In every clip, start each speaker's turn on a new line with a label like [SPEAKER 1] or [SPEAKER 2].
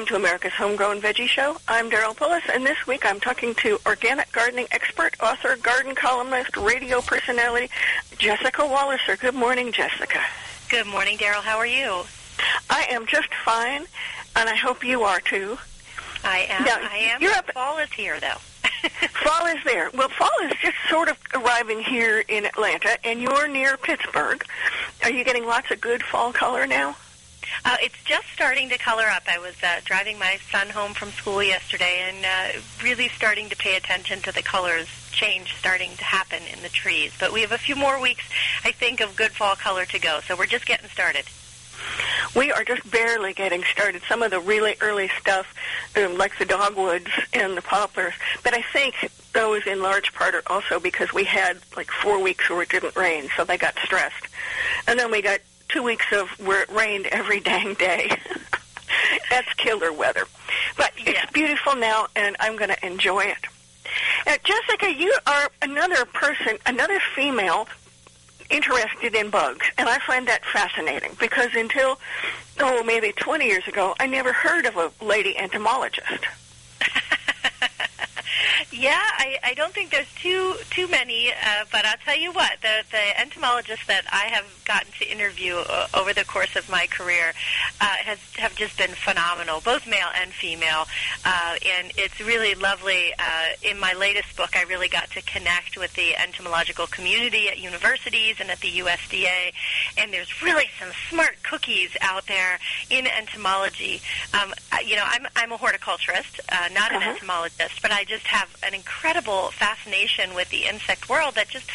[SPEAKER 1] Welcome to America's Homegrown Veggie Show. I'm Daryl Pullis, and this week I'm talking to organic gardening expert, author, garden columnist, radio personality, Jessica Walliser. Good morning, Jessica.
[SPEAKER 2] Good morning, Daryl. How are you?
[SPEAKER 1] I am just fine, and I hope you are too.
[SPEAKER 2] I am.
[SPEAKER 1] Now,
[SPEAKER 2] I am.
[SPEAKER 1] you're up-
[SPEAKER 2] Fall is here, though.
[SPEAKER 1] Fall is there. Well, fall is just sort of arriving here in Atlanta, and you're near Pittsburgh. Are you getting lots of good fall color now?
[SPEAKER 2] Uh, it's just starting to color up. I was uh, driving my son home from school yesterday and uh, really starting to pay attention to the colors change starting to happen in the trees. But we have a few more weeks, I think, of good fall color to go. So we're just getting started.
[SPEAKER 1] We are just barely getting started. Some of the really early stuff, um, like the dogwoods and the poplars, but I think those in large part are also because we had like four weeks where it didn't rain, so they got stressed. And then we got two weeks of where it rained every dang day. That's killer weather. But
[SPEAKER 2] Yeah.
[SPEAKER 1] it's beautiful now, and I'm going to enjoy it. Uh, Jessica, you are another person, another female interested in bugs, and I find that fascinating because until, oh, maybe 20 years ago, I never heard of a lady entomologist.
[SPEAKER 2] Yeah, I, I don't think there's too too many, uh, but I'll tell you what, the the entomologists that I have gotten to interview uh, over the course of my career uh, has have just been phenomenal, both male and female, uh, and it's really lovely. Uh, in my latest book, I really got to connect with the entomological community at universities and at the USDA, and there's really some smart cookies out there in entomology. Um, you know, I'm I'm a horticulturist, uh, not an
[SPEAKER 1] Uh-huh.
[SPEAKER 2] entomologist, but I just have an incredible fascination with the insect world that just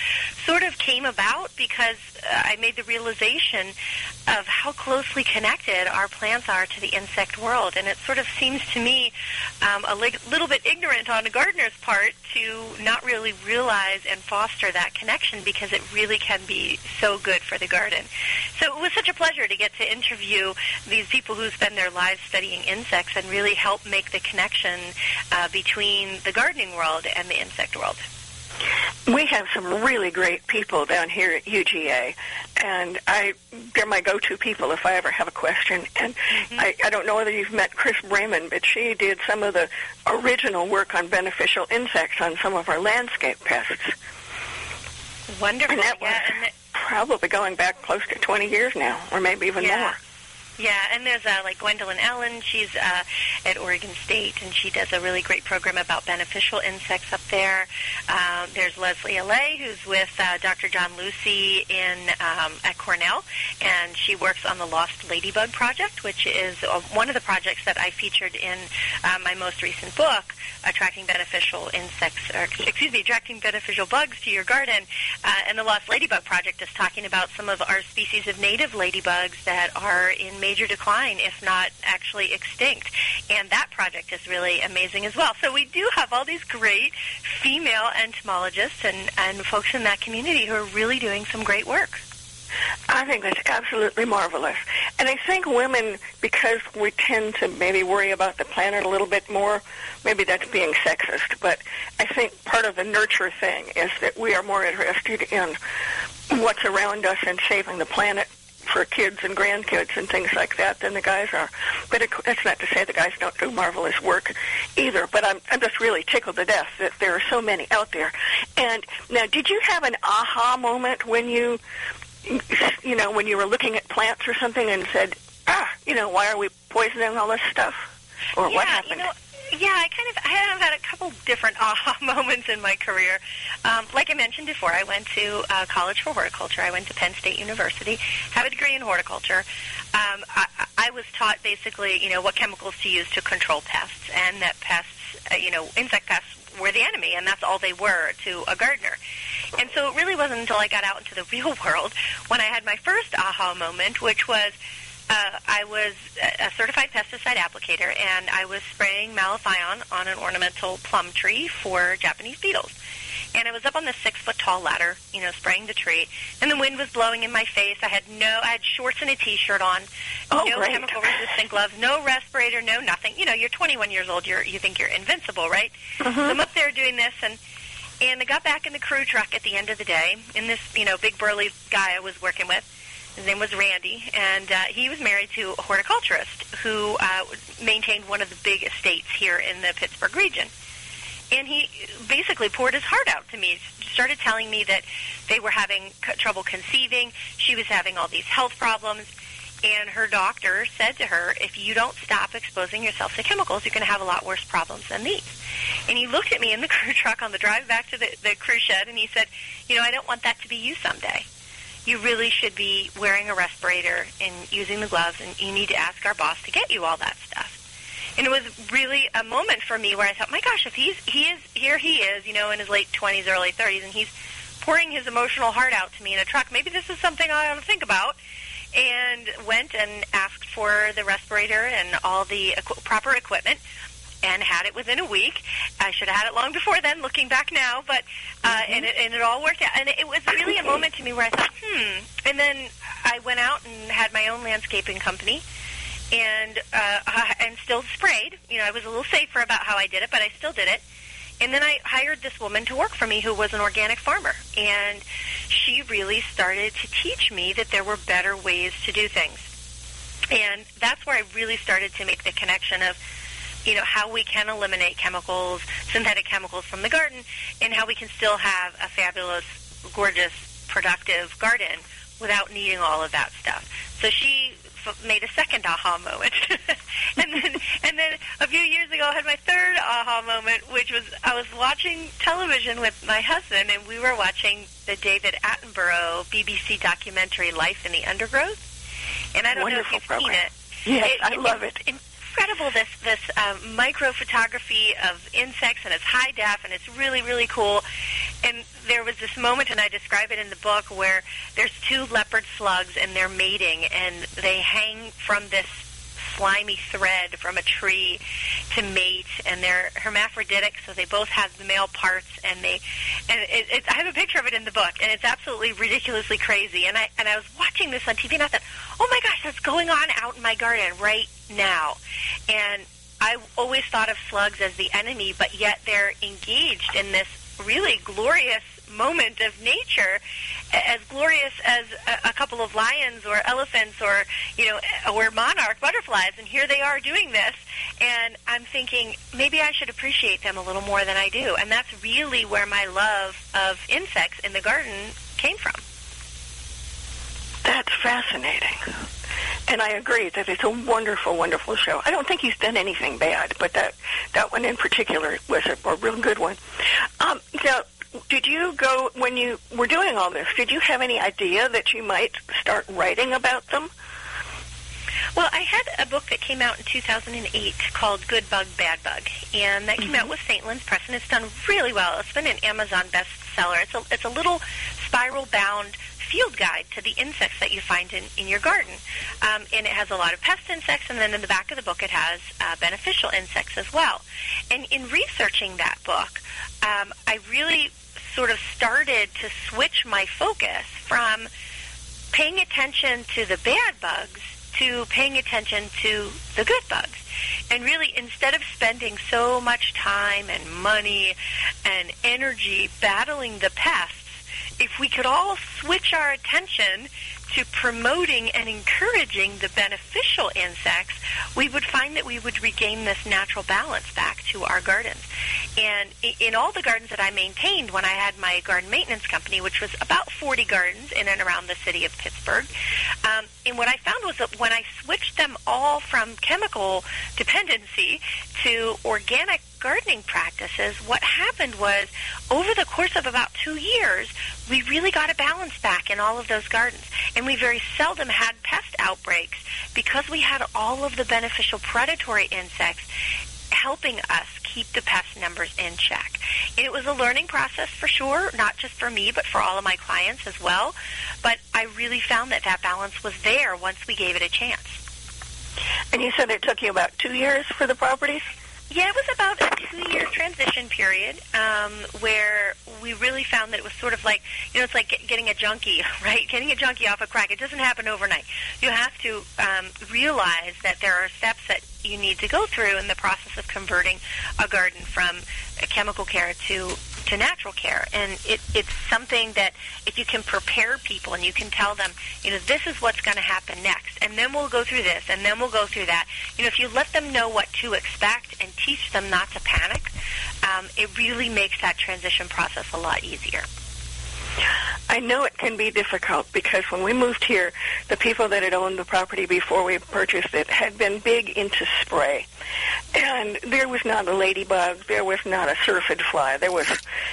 [SPEAKER 2] sort of came about because uh, I made the realization of how closely connected our plants are to the insect world, and it sort of seems to me um, a li- little bit ignorant on a gardener's part to not really realize and foster that connection because it really can be so good for the garden. So it was such a pleasure to get to interview these people who spend their lives studying insects and really help make the connection uh, between the gardening world and the insect world.
[SPEAKER 1] We have some really great people down here at UGA, and I they're my go-to people if I ever have a question. And mm-hmm. I, I don't know whether you've met Kris Braman, but she did some of the original work on beneficial insects on some of our landscape pests.
[SPEAKER 2] Wonderful.
[SPEAKER 1] And that was
[SPEAKER 2] yeah, and th-
[SPEAKER 1] probably going back close to 20 years now, or maybe even
[SPEAKER 2] Yeah.
[SPEAKER 1] more.
[SPEAKER 2] Yeah, and there's uh, like Gwendolyn Ellen. She's uh, at Oregon State, and she does a really great program about beneficial insects up there. Um, there's Leslie Allee, who's with uh, Dr. John Losey in um, at Cornell, and she works on the Lost Ladybug Project, which is uh, one of the projects that I featured in uh, my most recent book, Attracting Beneficial Insects, or excuse me, Attracting Beneficial Bugs to Your Garden. Uh, and the Lost Ladybug Project is talking about some of our species of native ladybugs that are in major decline, if not actually extinct. And that project is really amazing as well. So we do have all these great female entomologists and, and folks in that community who are really doing some great work.
[SPEAKER 1] I think that's absolutely marvelous. And I think women, because we tend to maybe worry about the planet a little bit more, maybe that's being sexist, but I think part of the nurture thing is that we are more interested in what's around us and saving the planet for kids and grandkids and things like that than the guys are. But it, that's not to say the guys don't do marvelous work either. But I'm, I'm just really tickled to death that there are so many out there. And now, did you have an aha moment when you you know, when you were looking at plants or something and said, ah, you know, why are we poisoning all this stuff? Or
[SPEAKER 2] yeah,
[SPEAKER 1] what happened?
[SPEAKER 2] You know, yeah, I kind of I have had a couple different aha moments in my career. Um, like I mentioned before, I went to uh, college for horticulture. I went to Penn State University, have a degree in horticulture. Um, I, I was taught basically, you know, what chemicals to use to control pests, and that pests, uh, you know, insect pests were the enemy, and that's all they were to a gardener. And so it really wasn't until I got out into the real world when I had my first aha moment, which was uh, I was a certified pesticide applicator, and I was spraying malathion on an ornamental plum tree for Japanese beetles. And I was up on this six foot tall ladder, you know, spraying the tree, and the wind was blowing in my face. I had no, I had shorts and a t-shirt on,
[SPEAKER 1] Oh,
[SPEAKER 2] no
[SPEAKER 1] great.
[SPEAKER 2] chemical resistant gloves, no respirator, no nothing. You know, you're 21 years old, you're you think you're invincible, right? So I'm up there doing this, and and I got back in the crew truck at the end of the day, and this you know big burly guy I was working with His name was Randy, and uh, he was married to a horticulturist who uh, maintained one of the big estates here in the Pittsburgh region. And he basically poured his heart out to me. Started telling me that they were having trouble conceiving. She was having all these health problems. And her doctor said to her, if you don't stop exposing yourself to chemicals, you're going to have a lot worse problems than these. And he looked at me in the crew truck on the drive back to the, the crew shed, and he said, you know, I don't want that to be you someday you really should be wearing a respirator and using the gloves, and you need to ask our boss to get you all that stuff. And it was really a moment for me where I thought, my gosh, if he's he is here, he is, you know, in his late twenties, early thirties, and he's pouring his emotional heart out to me in a truck. Maybe this is something I ought to think about. And went and asked for the respirator and all the equ- proper equipment and had it within a week. I should have had it long before then, looking back now, but uh, mm-hmm. and, it, and it all worked out. And it was really a moment to me where I thought, hmm. And then I went out and had my own landscaping company, and uh, and still sprayed. You know, I was a little safer about how I did it, but I still did it. And then I hired this woman to work for me who was an organic farmer. And she really started to teach me that there were better ways to do things. And that's where I really started to make the connection of you know, how we can eliminate chemicals, synthetic chemicals from the garden, and how we can still have a fabulous, gorgeous, productive garden without needing all of that stuff. So she f- made a second aha moment, and then and then a few years ago, I had my third aha moment, which was I was watching television with my husband, and we were watching the David Attenborough BBC documentary "Life in the Undergrowth." And I don't
[SPEAKER 1] Wonderful
[SPEAKER 2] know if you've
[SPEAKER 1] program.
[SPEAKER 2] seen it.
[SPEAKER 1] Yes,
[SPEAKER 2] it,
[SPEAKER 1] I love it.
[SPEAKER 2] it incredible this this uh, micro photography of insects and it's high def and it's really really cool and there was this moment and I describe it in the book where there's two leopard slugs and they're mating and they hang from this slimy thread from a tree to mate, and they're hermaphroditic, so they both have the male parts, and they and it, it, I have a picture of it in the book, and it's absolutely ridiculously crazy. And I and I was watching this on TV, and I thought, oh my gosh, that's going on out in my garden right now, and I always thought of slugs as the enemy, but yet they're engaged in this really glorious moment of nature as glorious as a, a couple of lions or elephants or you know or monarch butterflies. And here they are doing this. And i'm thinking maybe i should appreciate them a little more than i do. And that's really where my love of insects in the garden came from.
[SPEAKER 1] That's fascinating and I agree that it's a wonderful, wonderful show. I don't think he's done anything bad, but that that one in particular was a, a real good one. Um, now, did you go when you were doing all this? Did you have any idea that you might start writing about them?
[SPEAKER 2] Well, I had a book that came out in 2008 called Good Bug, Bad Bug, and that came mm-hmm. out with St. Lynn's Press, and it's done really well. It's been an Amazon bestseller. It's a, it's a little spiral-bound field guide to the insects that you find in, in your garden. Um, and it has a lot of pest insects, and then in the back of the book it has uh, beneficial insects as well. And in researching that book, um, I really sort of started to switch my focus from paying attention to the bad bugs to paying attention to the good bugs. And really, instead of spending so much time and money and energy battling the pests, if we could all switch our attention to promoting and encouraging the beneficial insects, we would find that we would regain this natural balance back to our gardens. And in all the gardens that I maintained when I had my garden maintenance company, which was about 40 gardens in and around the city of Pittsburgh, um, and what I found was that when I switched them all from chemical dependency to organic gardening practices, what happened was over the course of about two years, we really got a balance back in all of those gardens. And we very seldom had pest outbreaks because we had all of the beneficial predatory insects helping us keep the pest numbers in check. It was a learning process for sure, not just for me, but for all of my clients as well. But I really found that that balance was there once we gave it a chance.
[SPEAKER 1] And you said it took you about two years for the properties?
[SPEAKER 2] Yeah, it was about a two-year transition period um, where we really found that it was sort of like, you know, it's like getting a junkie, right? Getting a junkie off a crack. It doesn't happen overnight. You have to um, realize that there are steps that you need to go through in the process of converting a garden from a chemical care to to natural care. And it, it's something that if you can prepare people and you can tell them, you know, this is what's going to happen next, and then we'll go through this, and then we'll go through that. You know, if you let them know what to expect and teach them not to panic, um, it really makes that transition process a lot easier.
[SPEAKER 1] I know it can be difficult because when we moved here, the people that had owned the property before we purchased it had been big into spray. And there was not a ladybug, there was not a syrphid fly. There was,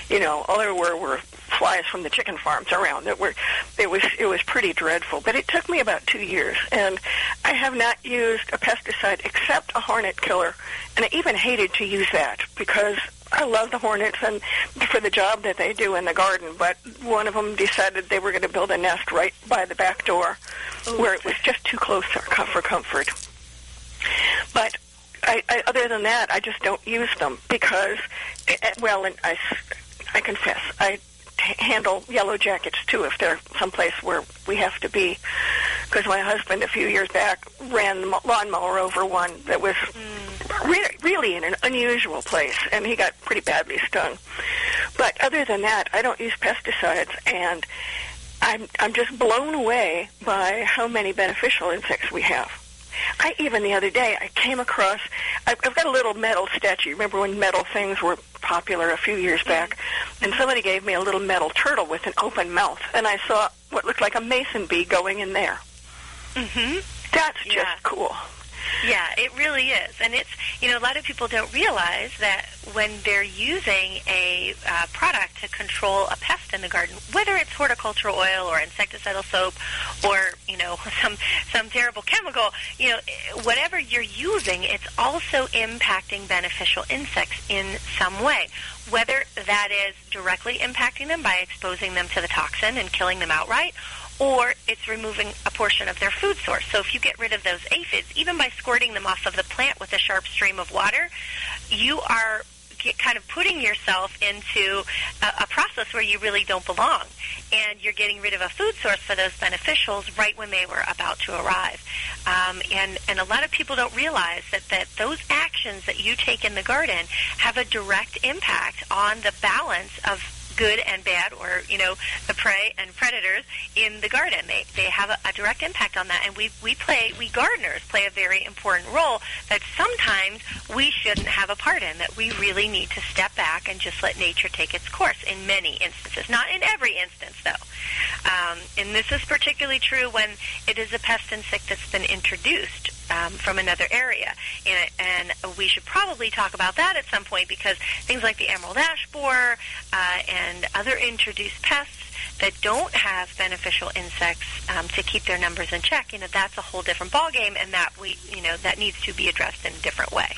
[SPEAKER 1] you know, all there were were flies from the chicken farms around. That were, it was it was pretty dreadful. But it took me about two years, and I have not used a pesticide except a hornet killer, and I even hated to use that because I love the Hornets and for the job that they do in the garden, but one of them decided they were going to build a nest right by the back door Ooh. where it was just too close for comfort. But I, I, other than that, I just don't use them because, eh, eh, well, and I, I confess, I handle yellow jackets too if they're someplace where we have to be. Because my husband a few years back ran the lawnmower over one that was mm. Re- really in an unusual place, and he got pretty badly stung. But other than that, I don't use pesticides, and I'm I'm just blown away by how many beneficial insects we have. I even the other day I came across I've, I've got a little metal statue. Remember when metal things were popular a few years back? And somebody gave me a little metal turtle with an open mouth, and I saw what looked like a mason bee going in there.
[SPEAKER 2] Mhm.
[SPEAKER 1] That's
[SPEAKER 2] yeah.
[SPEAKER 1] just cool.
[SPEAKER 2] Yeah, it really is. And it's, you know, a lot of people don't realize that when they're using a uh, product to control a pest in the garden, whether it's horticultural oil or insecticidal soap or, you know, some, some terrible chemical, you know, whatever you're using, it's also impacting beneficial insects in some way. Whether that is directly impacting them by exposing them to the toxin and killing them outright, or it's removing a portion of their food source. So if you get rid of those aphids, even by squirting them off of the plant with a sharp stream of water, you are kind of putting yourself into a, a, process where you really don't belong. And you're getting rid of a food source for those beneficials right when they were about to arrive. Um, and, and a lot of people don't realize that, that those actions that you take in the garden have a direct impact on the balance of good and bad, or you know, the prey and predators in the garden. They they have a, a direct impact on that, and we we play we gardeners play a very important role that sometimes we shouldn't have a part in. That we really need to step back and just let nature take its course. In many instances, not in every instance though, um, and this is particularly true when it is a pest insect that's been introduced um, from another area. And, and we should probably talk about that at some point because things like the emerald ash borer uh, and other introduced pests that don't have beneficial insects um, to keep their numbers in check, you know, that's a whole different ballgame, and that we, you know, that needs to be addressed in a different way.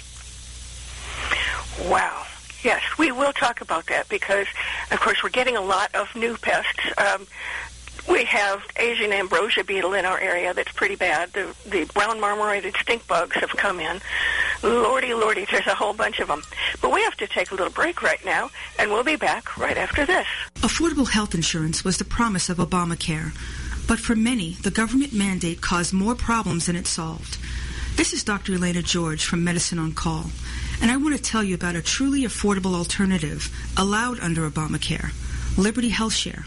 [SPEAKER 1] Wow. Yes, we will talk about that because, of course, we're getting a lot of new pests. Um, we have Asian ambrosia beetle in our area that's pretty bad. The, the brown marmorated stink bugs have come in. Lordy, lordy, there's a whole bunch of them. But we have to take a little break right now, and we'll be back right after this.
[SPEAKER 3] Affordable health insurance was the promise of Obamacare. But for many, the government mandate caused more problems than it solved. This is Dr. Elena George from Medicine on Call, and I want to tell you about a truly affordable alternative allowed under Obamacare, Liberty Health Share.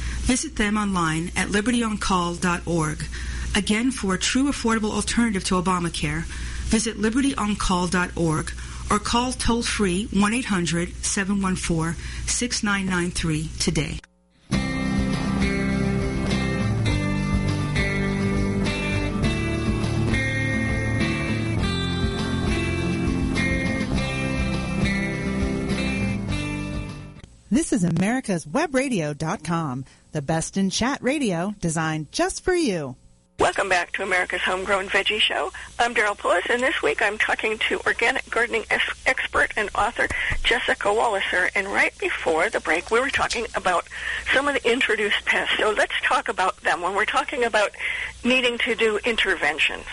[SPEAKER 3] Visit them online at libertyoncall.org. Again, for a true affordable alternative to Obamacare, visit libertyoncall.org or call toll free 1 800 714 6993 today.
[SPEAKER 4] This is America's Webradio.com the best in chat radio designed just for you.
[SPEAKER 1] Welcome back to America's Homegrown Veggie Show. I'm Daryl Pullis, and this week I'm talking to organic gardening expert and author Jessica Walliser. And right before the break, we were talking about some of the introduced pests. So let's talk about them when we're talking about needing to do interventions.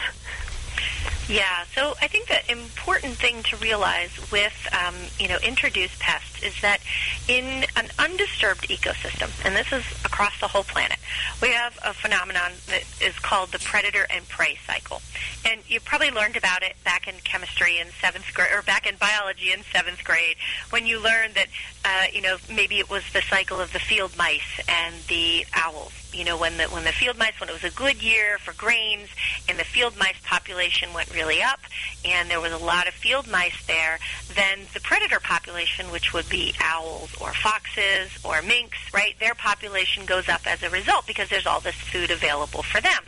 [SPEAKER 2] Yeah, so I think the important thing to realize with, um, you know, introduced pests is that in an undisturbed ecosystem, and this is across the whole planet, we have a phenomenon that is called the predator and prey cycle. And you probably learned about it back in chemistry in seventh grade, or back in biology in seventh grade, when you learned that, uh, you know, maybe it was the cycle of the field mice and the owls you know, when the when the field mice, when it was a good year for grains, and the field mice population went really up, and there was a lot of field mice there, then the predator population, which would be owls or foxes or minks, right, their population goes up as a result because there's all this food available for them.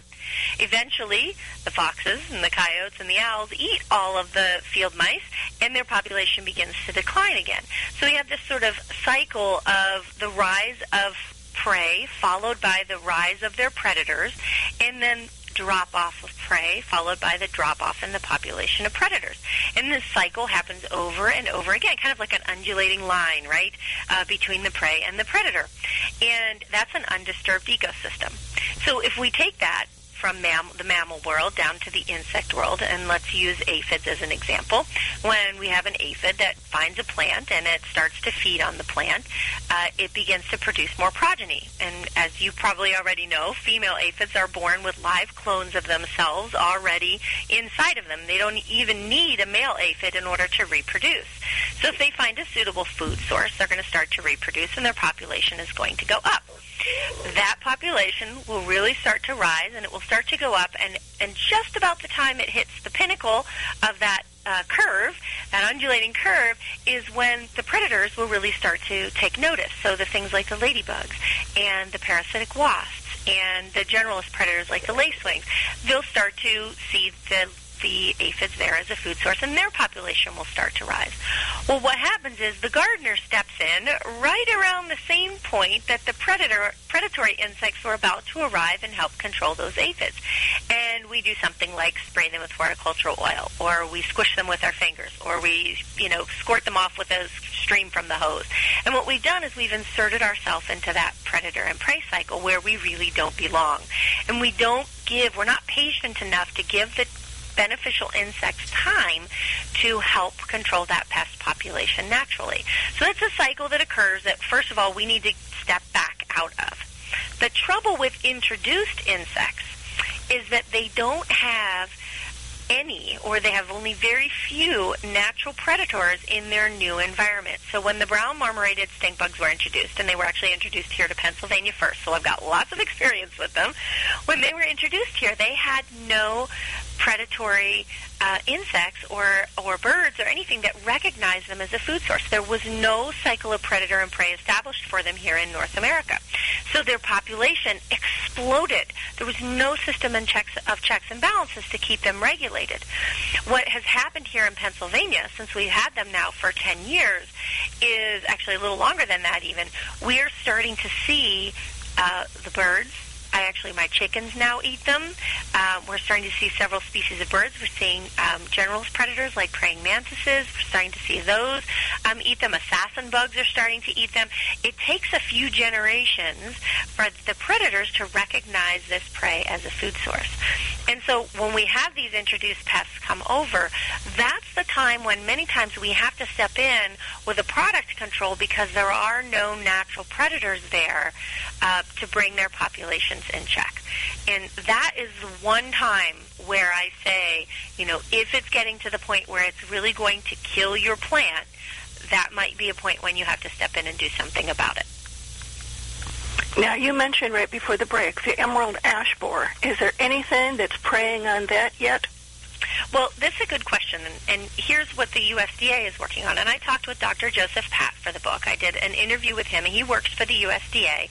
[SPEAKER 2] Eventually, the foxes and the coyotes and the owls eat all of the field mice, and their population begins to decline again. So we have this sort of cycle of the rise of prey, followed by the rise of their predators, and then drop off of prey, followed by the drop off in the population of predators. And this cycle happens over and over again, kind of like an undulating line, right, uh, between the prey and the predator. And that's an undisturbed ecosystem. So if we take that from mam- the mammal world down to the insect world, and let's use aphids as an example. When we have an aphid that finds a plant and it starts to feed on the plant, uh, it begins to produce more progeny. And as you probably already know, female aphids are born with live clones of themselves already inside of them. They don't even need a male aphid in order to reproduce. So if they find a suitable food source, they're going to start to reproduce and their population is going to go up that population will really start to rise and it will start to go up and, and just about the time it hits the pinnacle of that uh, curve, that undulating curve, is when the predators will really start to take notice. So the things like the ladybugs and the parasitic wasps and the generalist predators like the lacewings, they'll start to see the the aphids there as a food source, and their population will start to rise. Well, what happens is the gardener steps in right around the same point that the predator predatory insects were about to arrive and help control those aphids. And we do something like spray them with horticultural oil, or we squish them with our fingers, or we, you know, squirt them off with a stream from the hose. And what we've done is we've inserted ourselves into that predator and prey cycle where we really don't belong. And we don't give, we're not patient enough to give the beneficial insects time to help control that pest population naturally. So it's a cycle that occurs that, first of all, we need to step back out of. The trouble with introduced insects is that they don't have any or they have only very few natural predators in their new environment. So when the brown marmorated stink bugs were introduced, and they were actually introduced here to Pennsylvania first, so I've got lots of experience with them. When they were introduced here, they had no predatory uh, insects or, or birds or anything that recognized them as a food source. There was no cycle of predator and prey established for them here in North America. So their population exploded. There was no system and checks, of checks and balances to keep them regulated. What has happened here in Pennsylvania, since we've had them now for 10 years, is actually a little longer than that even, we are starting to see uh, the birds, I actually, my chickens now eat them. Uh, we're starting to see several species of birds. We're seeing um, generalist predators like praying mantises. We're starting to see those um, eat them. Assassin bugs are starting to eat them. It takes a few generations for the predators to recognize this prey as a food source. And so when we have these introduced pests come over, that's the time when many times we have to step in with a product control because there are no natural predators there uh, to bring their populations in check. And that is one time where I say, you know, if it's getting to the point where it's really going to kill your plant, that might be a point when you have to step in and do something about it.
[SPEAKER 1] Now, you mentioned right before the break the emerald ash borer. Is there anything that's preying on that yet?
[SPEAKER 2] Well, this is a good question, and, and here's what the USDA is working on. And I talked with Dr. Joseph Patt for the book. I did an interview with him, and he works for the USDA.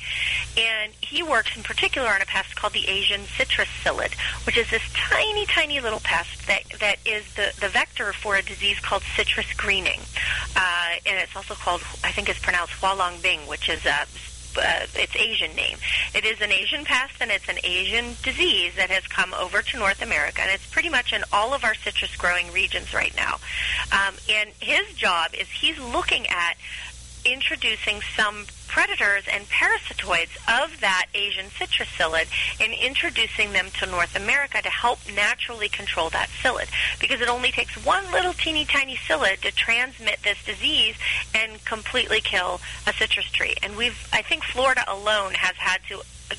[SPEAKER 2] And he works in particular on a pest called the Asian citrus psyllid, which is this tiny, tiny little pest that, that is the, the vector for a disease called citrus greening. Uh, and it's also called, I think it's pronounced huanglongbing, which is a uh, its Asian name. It is an Asian pest and it's an Asian disease that has come over to North America, and it's pretty much in all of our citrus growing regions right now. Um, and his job is he's looking at introducing some predators and parasitoids of that Asian citrus psyllid and introducing them to North America to help naturally control that psyllid. Because it only takes one little teeny tiny psyllid to transmit this disease and completely kill a citrus tree. And we've, I think Florida alone has had to uh,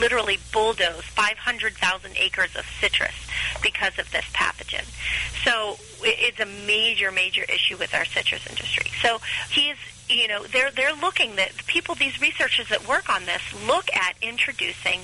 [SPEAKER 2] literally bulldoze 500,000 acres of citrus because of this pathogen. So it's a major, major issue with our citrus industry. So he's you know they're they're looking that people these researchers that work on this look at introducing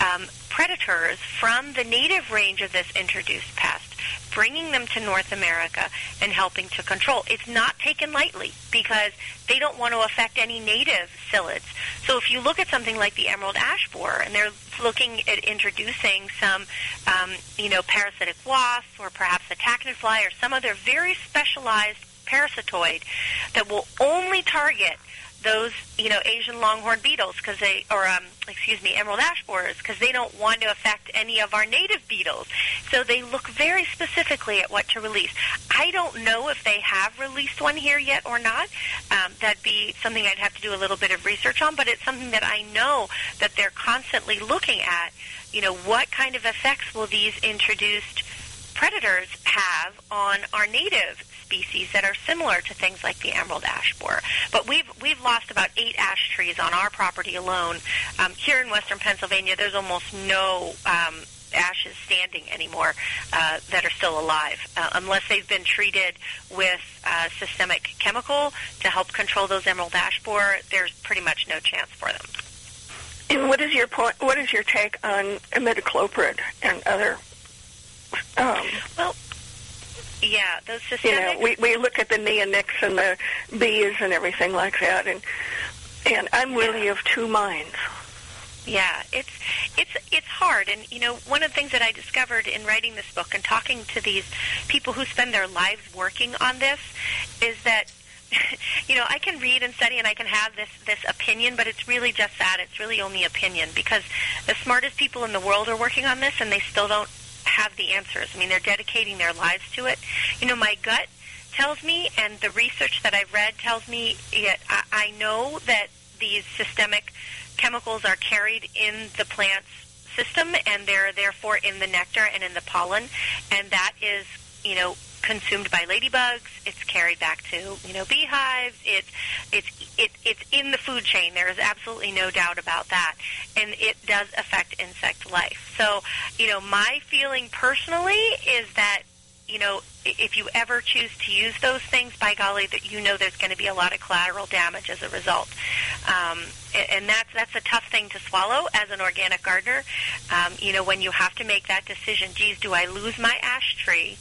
[SPEAKER 2] um, predators from the native range of this introduced pest bringing them to North America and helping to control. It's not taken lightly because they don't want to affect any native psyllids. So if you look at something like the emerald ash borer and they're looking at introducing some, um, you know, parasitic wasps or perhaps a tachinid fly or some other very specialized parasitoid that will only target those, you know, Asian longhorn beetles because they, or um, excuse me, emerald ash borers because they don't want to affect any of our native beetles. So they look very specifically at what to release. I don't know if they have released one here yet or not. Um, that'd be something I'd have to do a little bit of research on, but it's something that I know that they're constantly looking at. You know, what kind of effects will these introduced predators have on our native species that are similar to things like the emerald ash borer. But we've we've lost about eight ash trees on our property alone. Um, here in western Pennsylvania, there's almost no um, ashes standing anymore uh, that are still alive, uh, unless they've been treated with uh, systemic chemical to help control those emerald ash borer. There's pretty much no chance for them.
[SPEAKER 1] And what is your point? What is your take on imidacloprid and other? Um,
[SPEAKER 2] well, yeah, those systemic.
[SPEAKER 1] You know, we we look at the neonics and the bees and everything like that, and and I'm really
[SPEAKER 2] yeah.
[SPEAKER 1] of two minds.
[SPEAKER 2] Yeah, it's it's it's hard, and you know, one of the things that I discovered in writing this book and talking to these people who spend their lives working on this is that you know, I can read and study and I can have this this opinion, but it's really just that. It's really only opinion because the smartest people in the world are working on this and they still don't have the answers. I mean, they're dedicating their lives to it. You know, my gut tells me, and the research that I've read tells me, yet I, I know that these systemic chemicals are carried in the plant's system, and they're therefore in the nectar and in the pollen, and that is, you know, consumed by ladybugs. It's carried back to you know beehives. It's it's it, it's in the food chain. There is absolutely no doubt about that, and it does affect insect life. So you know my feeling personally is that you know if you ever choose to use those things, by golly, that you know there's going to be a lot of collateral damage as a result. Um, and that's that's a tough thing to swallow as an organic gardener. Um, you know, when you have to make that decision, geez, do I lose my ash tree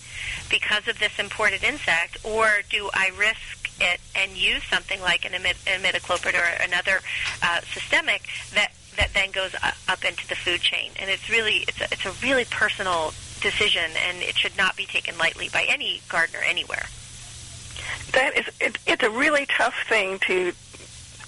[SPEAKER 2] because of this imported insect, or do I risk it and use something like an imidacloprid or another uh, systemic that that then goes up into the food chain? And it's really it's a, it's a really personal decision, and it should not be taken lightly by any gardener anywhere.
[SPEAKER 1] That is, it, it's a really tough thing to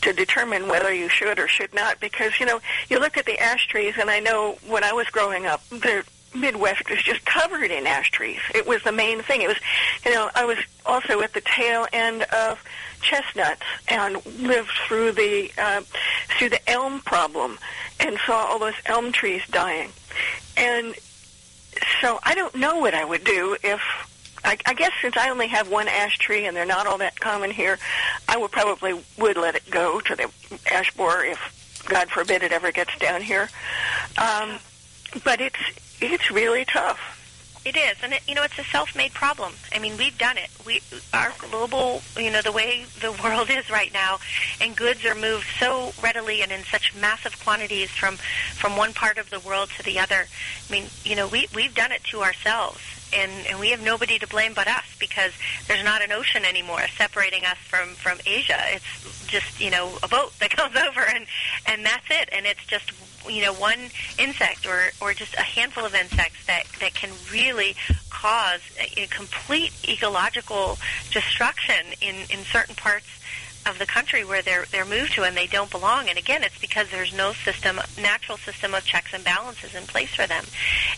[SPEAKER 1] to determine whether you should or should not because you know you look at the ash trees and I know when I was growing up the Midwest was just covered in ash trees. It was the main thing. It was, you know, I was also at the tail end of chestnuts and lived through the uh, through the elm problem and saw all those elm trees dying. And so I don't know what I would do if I, I guess since I only have one ash tree and they're not all that common here, I would probably would let it go to the ash borer if God forbid it ever gets down here. Um, but it's it's really tough.
[SPEAKER 2] It is, and it, you know, it's a self-made problem. I mean, we've done it. We, our global, you know, the way the world is right now, and goods are moved so readily and in such massive quantities from from one part of the world to the other. I mean, you know, we we've done it to ourselves and and we have nobody to blame but us because there's not an ocean anymore separating us from from Asia. It's just you know a boat that comes over and and that's it. And it's just you know one insect or or just a handful of insects that that can really cause a, a complete ecological destruction in in certain parts of the country where they're they're moved to and they don't belong. And again, it's because there's no system, natural system of checks and balances in place for them.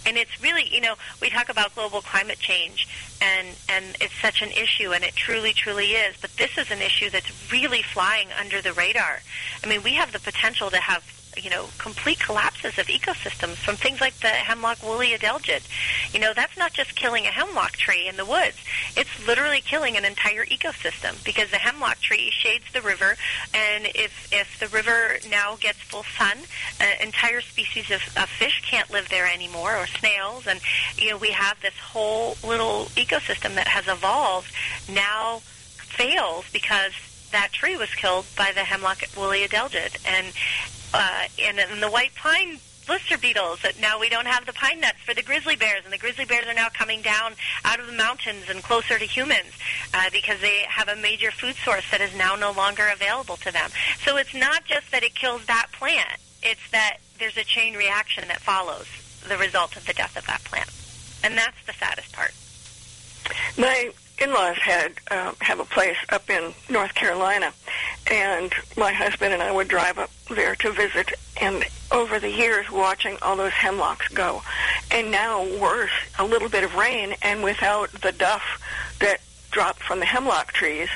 [SPEAKER 2] And it's really, you know, we talk about global climate change, and and it's such an issue, and it truly, truly is. But this is an issue that's really flying under the radar. I mean, we have the potential to have you know, complete collapses of ecosystems from things like the hemlock woolly adelgid. You know, that's not just killing a hemlock tree in the woods. It's literally killing an entire ecosystem because the hemlock tree shades the river, and if if the river now gets full sun, uh, entire species of, of fish can't live there anymore, or snails, and you know, we have this whole little ecosystem that has evolved now fails because that tree was killed by the hemlock woolly adelgid, and uh, and, and the white pine blister beetles that now we don't have the pine nuts for the grizzly bears and the grizzly bears are now coming down out of the mountains and closer to humans uh, because they have a major food source that is now no longer available to them. So it's not just that it kills that plant it's that there's a chain reaction that follows the result of the death of that plant. And that's the saddest part.
[SPEAKER 1] My in-laws had uh, have a place up in North Carolina, and my husband and I would drive up there to visit. And over the years, watching all those hemlocks go, and now worse, a little bit of rain, and without the duff that dropped from the hemlock trees,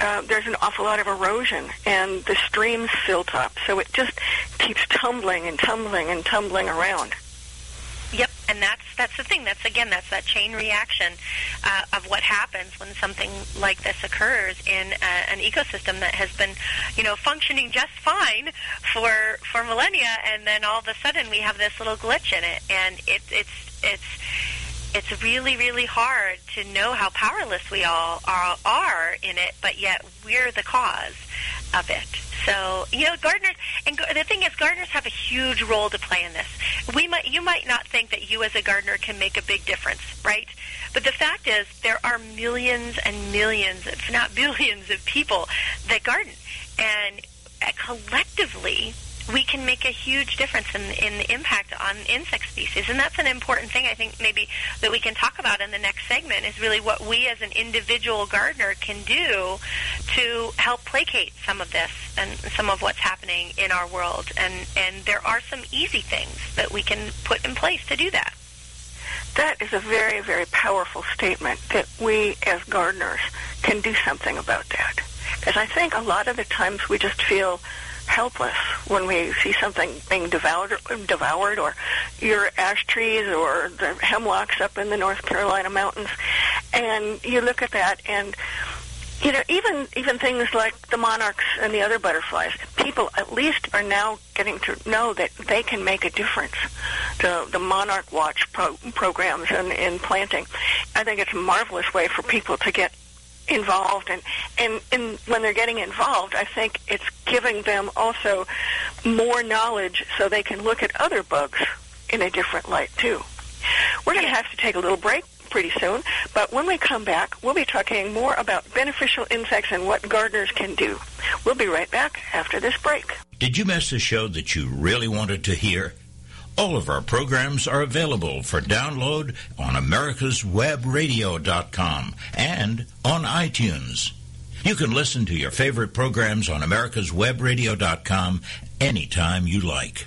[SPEAKER 1] uh, there's an awful lot of erosion, and the streams silt up, so it just keeps tumbling and tumbling and tumbling around.
[SPEAKER 2] And that's that's the thing. That's again, that's that chain reaction uh, of what happens when something like this occurs in uh, an ecosystem that has been, you know, functioning just fine for for millennia, and then all of a sudden we have this little glitch in it, and it, it's it's it's really really hard to know how powerless we all are, are in it, but yet we're the cause of it. So you know, gardeners, and the thing is, gardeners have a huge role to play in this. We might, you might not think that you as a gardener can make a big difference, right? But the fact is, there are millions and millions, if not billions, of people that garden, and uh, collectively, we can make a huge difference in, in the impact on insect species. And that's an important thing I think maybe that we can talk about in the next segment is really what we as an individual gardener can do to help placate some of this and some of what's happening in our world. And, and there are some easy things that we can put in place to do that.
[SPEAKER 1] That is a very, very powerful statement that we as gardeners can do something about that. Because I think a lot of the times we just feel helpless when we see something being devoured, devoured or your ash trees or the hemlocks up in the North Carolina mountains. And you look at that and you know, even even things like the monarchs and the other butterflies, people at least are now getting to know that they can make a difference. The the monarch watch pro- programs and in planting, I think it's a marvelous way for people to get involved and, and and when they're getting involved I think it's giving them also more knowledge so they can look at other bugs in a different light too. We're going to have to take a little break pretty soon, but when we come back, we'll be talking more about beneficial insects and what gardeners can do. We'll be right back after this break.
[SPEAKER 5] Did you miss a show that you really wanted to hear? All of our programs are available for download on americaswebradio.com and on iTunes. You can listen to your favorite programs on americaswebradio.com anytime you like.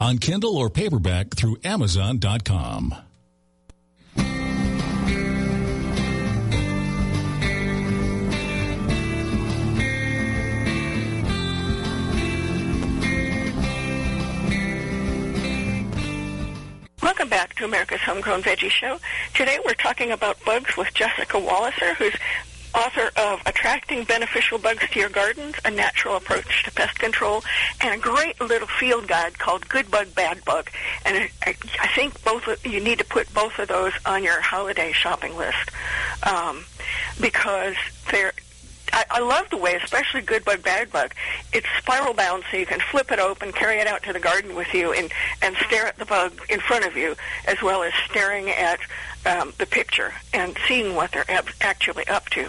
[SPEAKER 6] on Kindle or paperback through Amazon.com.
[SPEAKER 1] Welcome back to America's Homegrown Veggie Show. Today we're talking about bugs with Jessica Walliser, who's author of Attracting Beneficial Bugs to Your Gardens, A Natural Approach to Pest Control, and a great little field guide called Good Bug, Bad Bug. And I, I think both of, you need to put both of those on your holiday shopping list um, because they're I, I love the way, especially good bug, bad bug. It's spiral bound, so you can flip it open, carry it out to the garden with you, and and stare at the bug in front of you, as well as staring at um, the picture and seeing what they're ab- actually up to.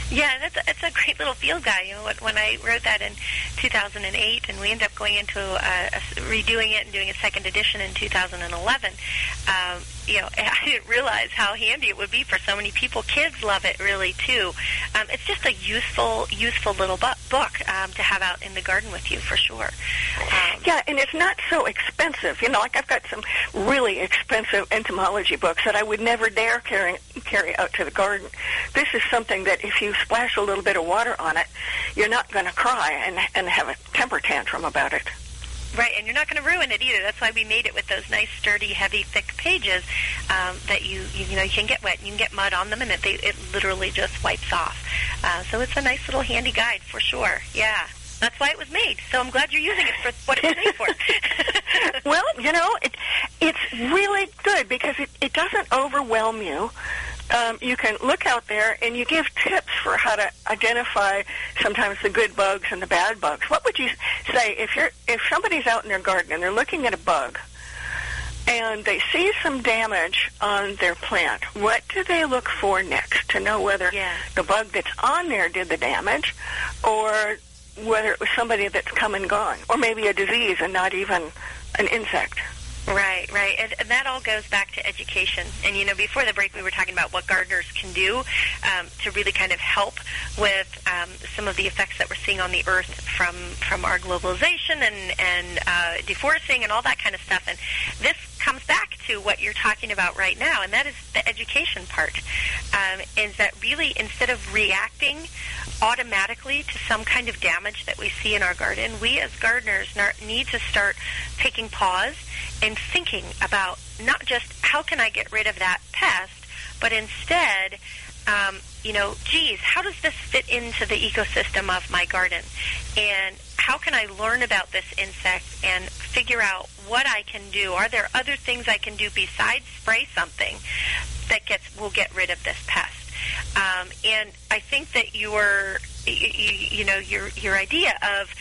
[SPEAKER 2] Yeah, that's a, it's a great little field guide. You know, when I wrote that in 2008, and we ended up going into uh, a, redoing it and doing a second edition in 2011. Um, you know, I didn't realize how handy it would be for so many people. Kids love it really too. Um, it's just a useful, useful little bu- book um, to have out in the garden with you for sure. Um,
[SPEAKER 1] Yeah, and it's not so expensive. You know, like I've got some really expensive entomology books that I would never dare carry carry out to the garden. This is something that if you splash a little bit of water on it, you're not going to cry and and have a temper tantrum about it.
[SPEAKER 2] Right, and you're not going to ruin it either. That's why we made it with those nice, sturdy, heavy, thick pages um, that you, you you know you can get wet, and you can get mud on them, and it they, it literally just wipes off. Uh, so it's a nice little handy guide for sure. Yeah, that's why it was made. So I'm glad you're using it for what it's made for.
[SPEAKER 1] well, you know, it it's really good because it, it doesn't overwhelm you. Um, you can look out there and you give tips for how to identify sometimes the good bugs and the bad bugs. What would you say if you're if somebody's out in their garden and they're looking at a bug and they see some damage on their plant? What do they look for next to know whether
[SPEAKER 2] Yeah.
[SPEAKER 1] the bug that's on there did the damage or whether it was somebody that's come and gone or maybe a disease and not even an insect?
[SPEAKER 2] Right, right. And, and that all goes back to education. And, you know, before the break, we were talking about what gardeners can do um, to really kind of help with um, some of the effects that we're seeing on the earth from, from our globalization and, and uh, deforesting and all that kind of stuff. And this comes back to what you're talking about right now, and that is the education part. Um, is that really instead of reacting automatically to some kind of damage that we see in our garden, we as gardeners need to start taking pause and thinking about not just how can I get rid of that pest, but instead, um, you know, geez, how does this fit into the ecosystem of my garden? And how can I learn about this insect and figure out what I can do? Are there other things I can do besides spray something that gets will get rid of this pest? Um, and I think that your, you, you know, your your idea of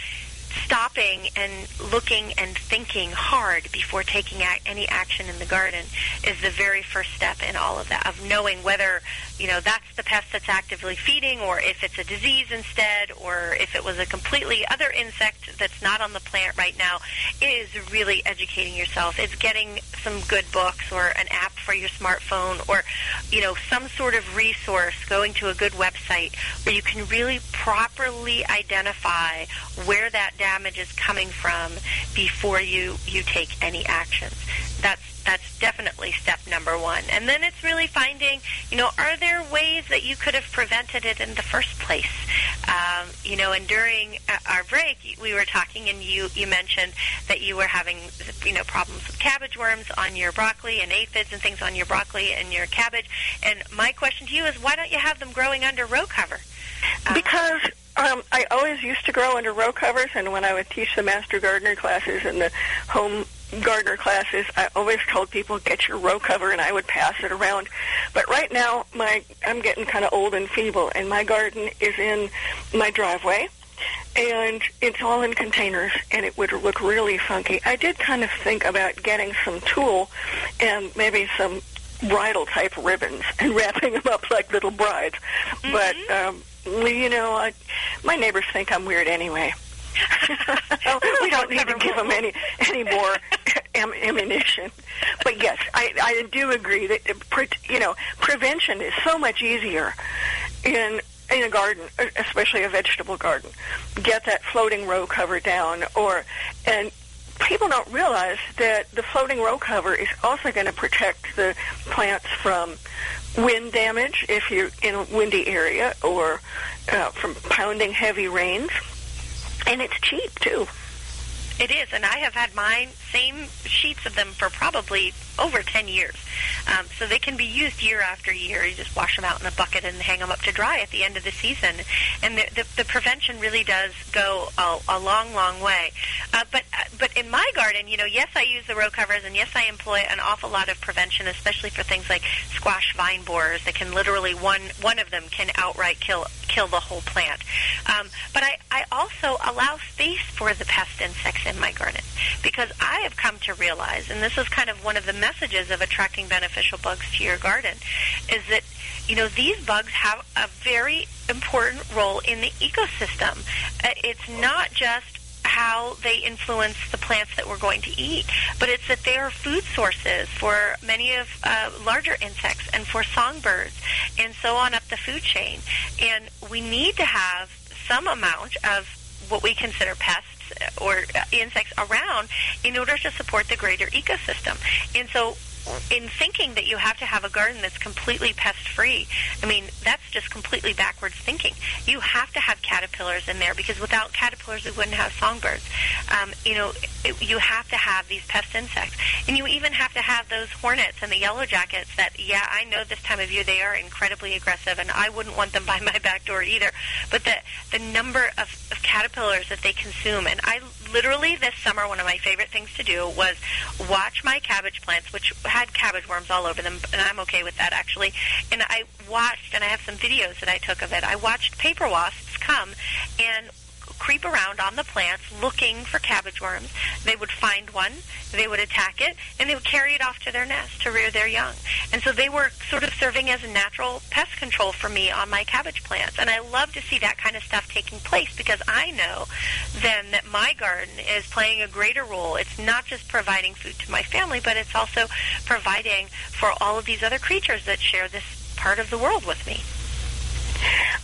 [SPEAKER 2] stopping and looking and thinking hard before taking any action in the garden is the very first step in all of that of knowing whether you know that's the pest that's actively feeding or if it's a disease instead or if it was a completely other insect that's not on the plant right now is really educating yourself. It's getting some good books or an app for your smartphone or you know some sort of resource going to a good website where you can really properly identify where that damage is coming from before you you take any actions. That's that's definitely step number one. And then it's really finding you know are there ways that you could have prevented it in the first place? Um, you know and during uh, our break we were talking and you you mentioned that you were having you know problems with cabbage worms on your broccoli and aphids and things on your broccoli and your cabbage. And my question to you is why don't you have them growing under row cover? Uh,
[SPEAKER 1] Because um, I always used to grow under row covers, and when I would teach the master gardener classes and the home gardener classes, I always told people get your row cover, and I would pass it around. But right now, my I'm getting kind of old and feeble, and my garden is in my driveway. And it's all in containers, and it would look really funky. I did kind of think about getting some tulle and maybe some bridal type ribbons and wrapping them up like little brides. But um, you know, I, my neighbors think I'm weird anyway. we don't need to give them any any more am- ammunition. But yes, I I do agree that uh, you know prevention is so much easier in in a garden, e, especially a vegetable garden. Get that floating row cover down, or and people don't realize that the floating row cover is also going to protect the plants from wind damage if you're in a windy area or uh, from pounding heavy rains. And it's cheap too.
[SPEAKER 2] It is, and I have had mine same sheets of them for probably over 10 years. Um, so they can be used year after year. You just wash them out in a bucket and hang them up to dry at the end of the season. And the, the, the prevention really does go a, a long, long way. Uh, but uh, but in my garden, you know, yes, I use the row covers, and yes, I employ an awful lot of prevention, especially for things like squash vine borers that can literally one one of them can outright kill kill the whole plant. Um, but I, I also allow space for the pest insects in my garden because I have come to realize, and this is kind of one of the messages of attracting beneficial bugs to your garden, is that you know these bugs have a very important role in the ecosystem. Uh, it's not just how they influence the plants that we're going to eat, but it's that they are food sources for many of uh, larger insects and for songbirds and so on up the food chain. And we need to have some amount of what we consider pests or uh, insects around in order to support the greater ecosystem. And so in thinking that you have to have a garden that's completely pest free, I mean, that's just completely backwards thinking. You have to have caterpillars in there because without caterpillars, we wouldn't have songbirds. Um, you know, it, you have to have these pest insects. And you even have to have those hornets and the yellow jackets that, yeah, I know this time of year they are incredibly aggressive and I wouldn't want them by my back door either. But the, the number of, of caterpillars that they consume, and I literally this summer, one of my favorite things to do was watch my cabbage plants, which had cabbage worms all over them, and I'm okay with that actually. And I watched, and I have some videos that I took of it. I watched paper wasps come and creep around on the plants looking for cabbage worms. They would find one, they would attack it, and they would carry it off to their nest to rear their young. And so they were sort of serving as a natural pest control for me on my cabbage plants. And I love to see that kind of stuff taking place because I know then that my garden is playing a greater role. It's not just providing food to my family, but it's also providing for all of these other creatures that share this part of the world with me.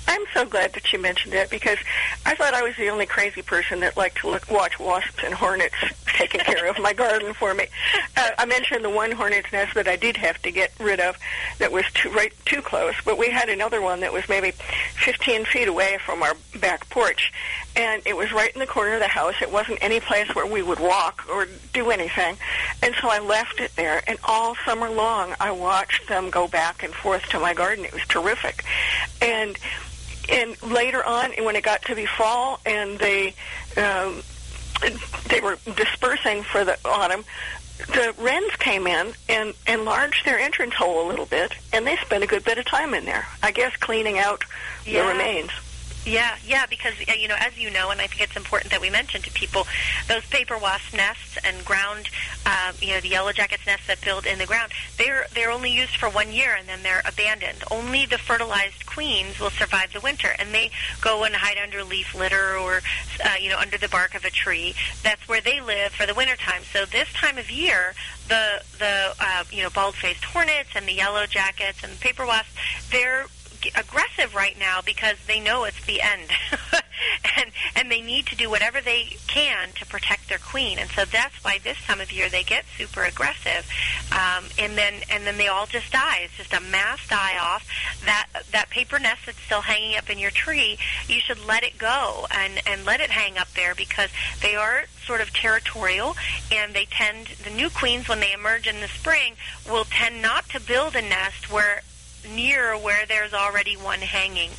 [SPEAKER 1] I'm so glad that you mentioned it because I thought I was the only crazy person that liked to look, watch wasps and hornets taking care of my garden for me. Uh, I mentioned the one hornet's nest that I did have to get rid of that was too right too close, but we had another one that was maybe 15 feet away from our back porch, and it was right in the corner of the house. It wasn't any place where we would walk or do anything, and so I left it there. And all summer long, I watched them go back and forth to my garden. It was terrific, and and later on, when it got to be fall, and they um, they were dispersing for the autumn, the wrens came in and enlarged their entrance hole a little bit, and they spent a good bit of time in there. I guess cleaning out
[SPEAKER 2] yeah.
[SPEAKER 1] the remains.
[SPEAKER 2] Yeah, yeah, because you know, as you know, and I think it's important that we mention to people, those paper wasp nests and ground, uh, you know, the yellow jackets nests that build in the ground, they're they're only used for one year and then they're abandoned. Only the fertilized queens will survive the winter, and they go and hide under leaf litter or, uh, you know, under the bark of a tree. That's where they live for the winter time. So this time of year, the the uh, you know bald-faced hornets and the yellow jackets and the paper wasps, they're aggressive right now because they know it's the end, and and they need to do whatever they can to protect their queen. And so that's why this time of year they get super aggressive, um, and then and then they all just die. It's just a mass die off. That that paper nest that's still hanging up in your tree, you should let it go and and let it hang up there because they are sort of territorial and they tend the new queens when they emerge in the spring will tend not to build a nest where near where there's already one hanging,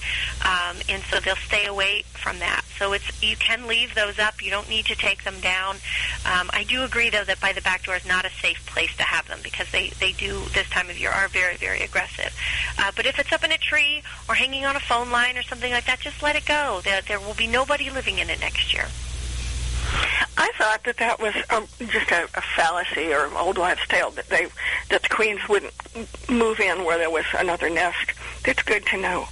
[SPEAKER 2] um, and so they'll stay away from that. So it's you can leave those up. You don't need to take them down. Um, I do agree though that by the back door is not a safe place to have them because they they do this time of year are very very aggressive. Uh, but if it's up in a tree or hanging on a phone line or something like that, just let it go. There there will be nobody living in it next year.
[SPEAKER 1] I thought that that was um, just a, a fallacy or an old wives' tale that they that the queens wouldn't move in where there was another nest. That's good to know.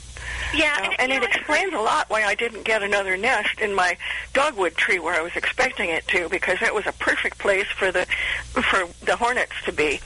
[SPEAKER 2] Yeah,
[SPEAKER 1] Uh,
[SPEAKER 2] and,
[SPEAKER 1] and it explains a lot why I didn't get another nest in my dogwood tree where I was expecting it to, because that was a perfect place for the for the hornets to be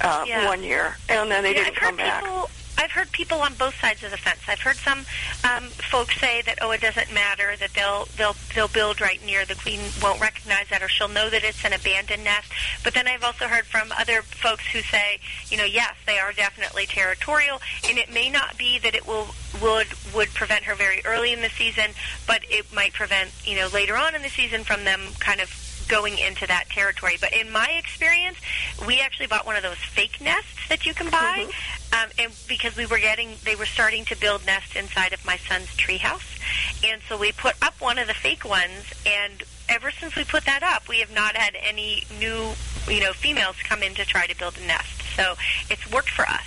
[SPEAKER 1] uh,
[SPEAKER 2] Yeah.
[SPEAKER 1] one year, and then they
[SPEAKER 2] yeah,
[SPEAKER 1] didn't
[SPEAKER 2] I've
[SPEAKER 1] come back.
[SPEAKER 2] People, I've heard people on both sides of the fence. I've heard some um, folks say that oh, it doesn't matter that they'll they'll they'll build right near the queen won't recognize that or she'll know that it's an abandoned nest. But then I've also heard from other folks who say, you know, yes, they are definitely territorial, and it may not be that it will would would prevent her very early in the season, but it might prevent you know later on in the season from them kind of going into that territory. But in my experience, we actually bought one of those fake nests that you can buy,
[SPEAKER 1] Mm-hmm.
[SPEAKER 2] um, and because we were getting, they were starting to build nests inside of my son's treehouse, and so we put up one of the fake ones, and ever since we put that up, we have not had any new, you know, females come in to try to build a nest. So it's worked for us.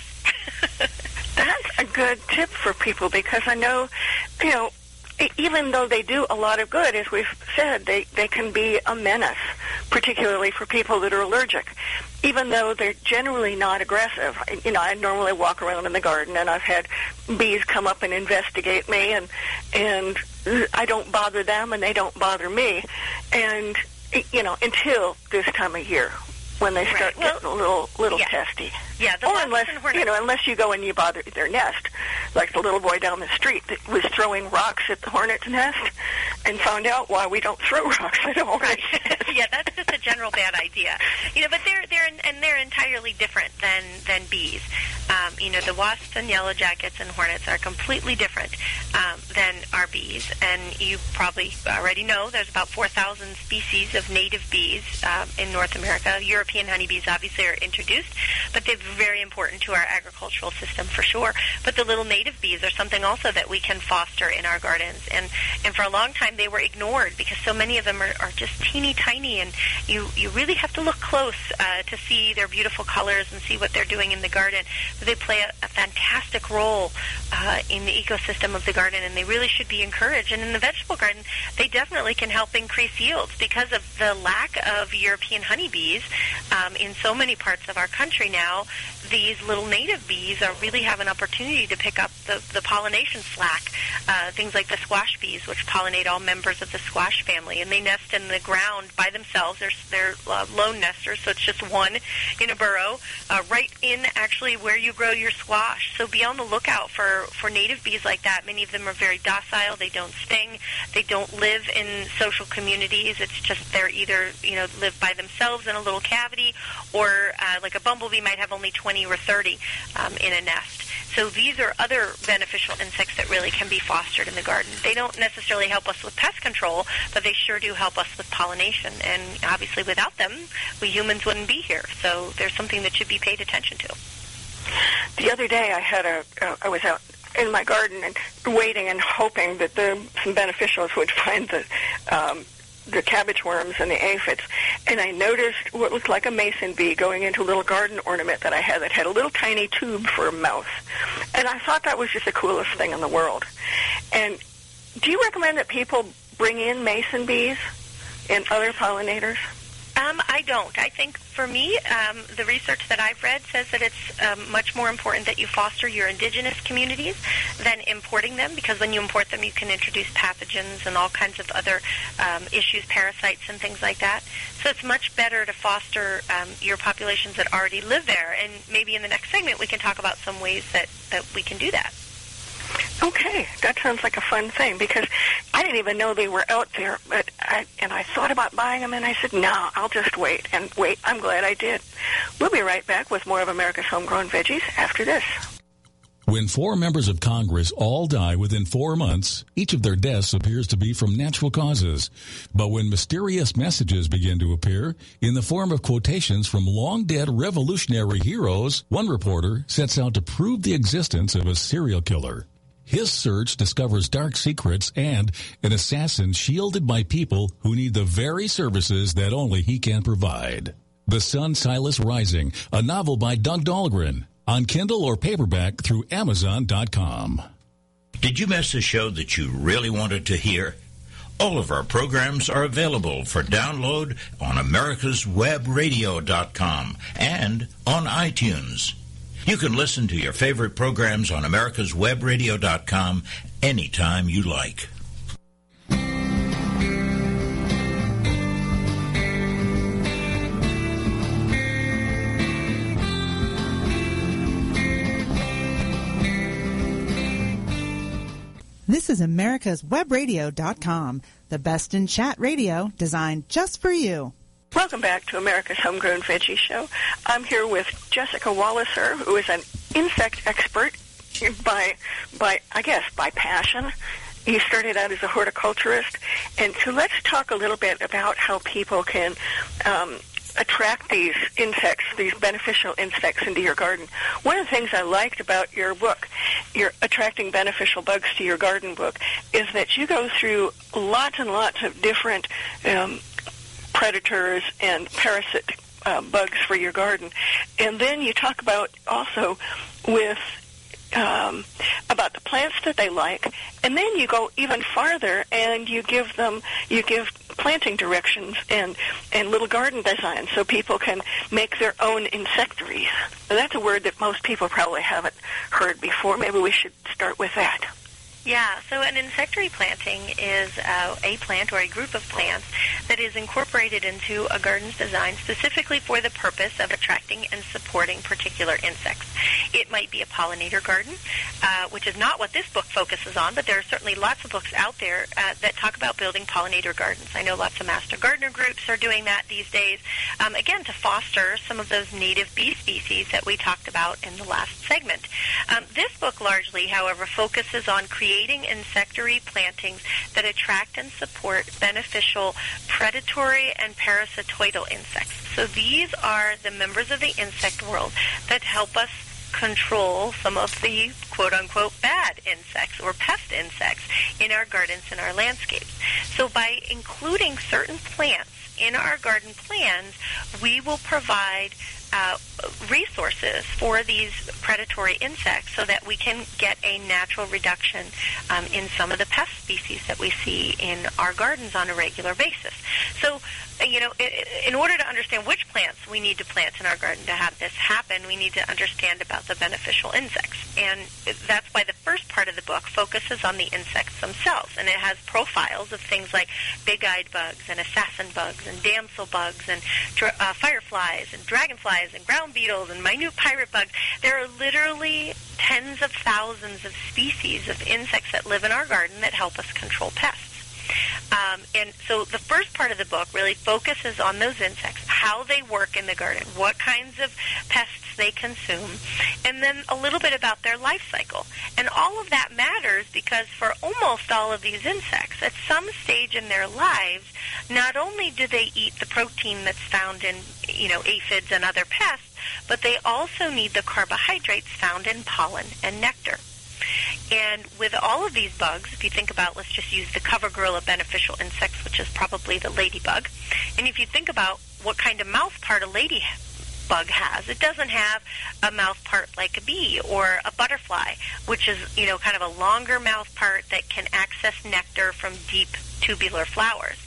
[SPEAKER 1] That's a good tip for people because I know, you know, even though they do a lot of good, as we've said, they, they can be a menace, particularly for people that are allergic. Even though they're generally not aggressive. You know, I normally walk around in the garden and I've had bees come up and investigate me and, and I don't bother them and they don't bother me. And, you know, until this time of year when they start
[SPEAKER 2] Right. Well,
[SPEAKER 1] getting a little, little
[SPEAKER 2] yeah.
[SPEAKER 1] testy
[SPEAKER 2] yeah, the
[SPEAKER 1] or unless
[SPEAKER 2] hornets.
[SPEAKER 1] you know, unless you go and you bother their nest, like the little boy down the street that was throwing rocks at the hornet's nest, and found out why we don't throw rocks at a hornet's
[SPEAKER 2] Right. yeah, that's just a general bad idea. You know, but they're they're and they're entirely different than than bees. Um, you know, the wasps and yellow jackets and hornets are completely different um, than our bees. And you probably already know there's about 4,000 species of native bees um, in North America. European honeybees obviously are introduced, but they're very important to our agricultural system for sure. But the little native bees are something also that we can foster in our gardens. And and for a long time they were ignored because so many of them are, are just teeny tiny, and you you really have to look close uh, to see their beautiful colors and see what they're doing in the garden. But they play a, a fantastic role uh, in the ecosystem of the garden, and they really should be encouraged. And in the vegetable garden, they definitely can help increase yields because of the lack of European honeybees um, in so many parts of our country now. These little native bees are really have an opportunity to pick up the, the pollination slack. Uh, things like the squash bees, which pollinate all members of the squash family, and they nest in the ground by themselves. They're, they're uh, lone nesters, so it's just one in a burrow, uh, right in actually where you grow your squash. So be on the lookout for, for native bees like that. Many of them are very docile. They don't sting. They don't live in social communities. It's just they're either you know live by themselves in a little cavity, or uh, like a bumblebee might have only 20 or 30 um, in a nest. So these are other beneficial insects that really can be fostered in the garden. They don't necessarily help us with pest control, but they sure do help us with pollination. And obviously, without them, we humans wouldn't be here. So there's something that should be paid attention to.
[SPEAKER 1] The other day, I had a, uh, I was out in my garden and waiting and hoping that the some beneficials would find the um, the cabbage worms and the aphids, and I noticed what looked like a mason bee going into a little garden ornament that I had that had a little tiny tube for a mouth, and I thought that was just the coolest thing in the world. And do you recommend that people bring in mason bees and other pollinators?
[SPEAKER 2] Um, I don't. I think for me, um, the research that I've read says that it's um, much more important that you foster your indigenous communities than importing them because when you import them, you can introduce pathogens and all kinds of other um, issues, parasites and things like that. So it's much better to foster um, your populations that already live there. And maybe in the next segment, we can talk about some ways that, that we can do that.
[SPEAKER 1] Okay, that sounds like a fun thing because I didn't even know they were out there. But I, and I thought about buying them, and I said, "No, I'll just wait." And wait, I'm glad I did. We'll be right back with more of America's Homegrown Veggies after this.
[SPEAKER 6] When four members of Congress all die within four months, each of their deaths appears to be from natural causes. But when mysterious messages begin to appear in the form of quotations from long dead revolutionary heroes, one reporter sets out to prove the existence of a serial killer. His search discovers dark secrets and an assassin shielded by people who need the very services that only he can provide. The Sun Silas Rising, a novel by Doug Dahlgren, on Kindle or paperback through Amazon.com.
[SPEAKER 5] Did you miss a show that you really wanted to hear? All of our programs are available for download on americaswebradio.com and on iTunes. You can listen to your favorite programs on americaswebradio.com anytime you like.
[SPEAKER 4] This is America's Webradio.com, the best in chat radio designed just for you.
[SPEAKER 1] Welcome back to America's Homegrown Veggie Show. I'm here with Jessica Walliser, who is an insect expert by, by I guess, by passion you started out as a horticulturist, and so let's talk a little bit about how people can um, attract these insects, these beneficial insects into your garden. One of the things I liked about your book, your Attracting Beneficial Bugs to Your Garden book, is that you go through lots and lots of different um, predators and parasite uh, bugs for your garden. And then you talk about also with um, about the plants that they like, and then you go even farther and you give them you give planting directions and and little garden designs so people can make their own insectaries. That's a word that most people probably haven't heard before. Maybe we should start with that.
[SPEAKER 2] Yeah, so an insectary planting is uh, a plant or a group of plants that is incorporated into a garden's design specifically for the purpose of attracting and supporting particular insects. It might be a pollinator garden, uh, which is not what this book focuses on, but there are certainly lots of books out there uh, that talk about building pollinator gardens. I know lots of master gardener groups are doing that these days, um, again, to foster some of those native bee species that we talked about in the last segment. Um, this book largely, however, focuses on creating creating insectary plantings that attract and support beneficial predatory and parasitoidal insects. So these are the members of the insect world that help us control some of the quote unquote bad insects or pest insects in our gardens and our landscapes. So by including certain plants in our garden plans, we will provide uh, resources for these predatory insects so that we can get a natural reduction um, in some of the pest species that we see in our gardens on a regular basis. So you know, in order to understand which plants we need to plant in our garden to have this happen, we need to understand about the beneficial insects. And that's why the first part of the book focuses on the insects themselves. And it has profiles of things like big-eyed bugs and assassin bugs and damsel bugs and uh, fireflies and dragonflies and ground beetles and minute pirate bugs. There are literally tens of thousands of species of insects that live in our garden that help us control pests. Um, and so the first part of the book really focuses on those insects, how they work in the garden, what kinds of pests they consume, and then a little bit about their life cycle. And all of that matters because for almost all of these insects, at some stage in their lives, not only do they eat the protein that's found in, you know, aphids and other pests, but they also need the carbohydrates found in pollen and nectar. And with all of these bugs, if you think about, let's just use the cover of beneficial insects, which is probably the ladybug. And if you think about what kind of mouth part a ladybug has, it doesn't have a mouth part like a bee or a butterfly, which is, you know, kind of a longer mouth part that can access nectar from deep tubular flowers.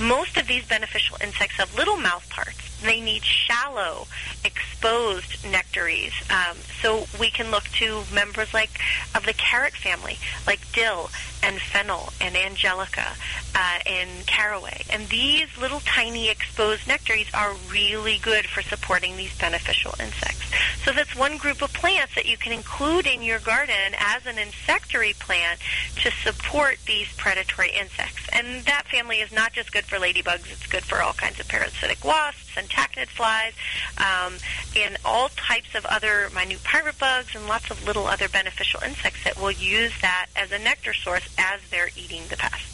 [SPEAKER 2] Most of these beneficial insects have little mouth parts they need shallow, exposed nectaries. Um, so we can look to members like of the carrot family, like dill and fennel and angelica uh, and caraway. And these little tiny exposed nectaries are really good for supporting these beneficial insects. So that's one group of plants that you can include in your garden as an insectary plant to support these predatory insects. And that family is not just good for ladybugs, it's good for all kinds of parasitic wasps and tachinid flies, um, and all types of other minute pirate bugs and lots of little other beneficial insects that will use that as a nectar source as they're eating the pests.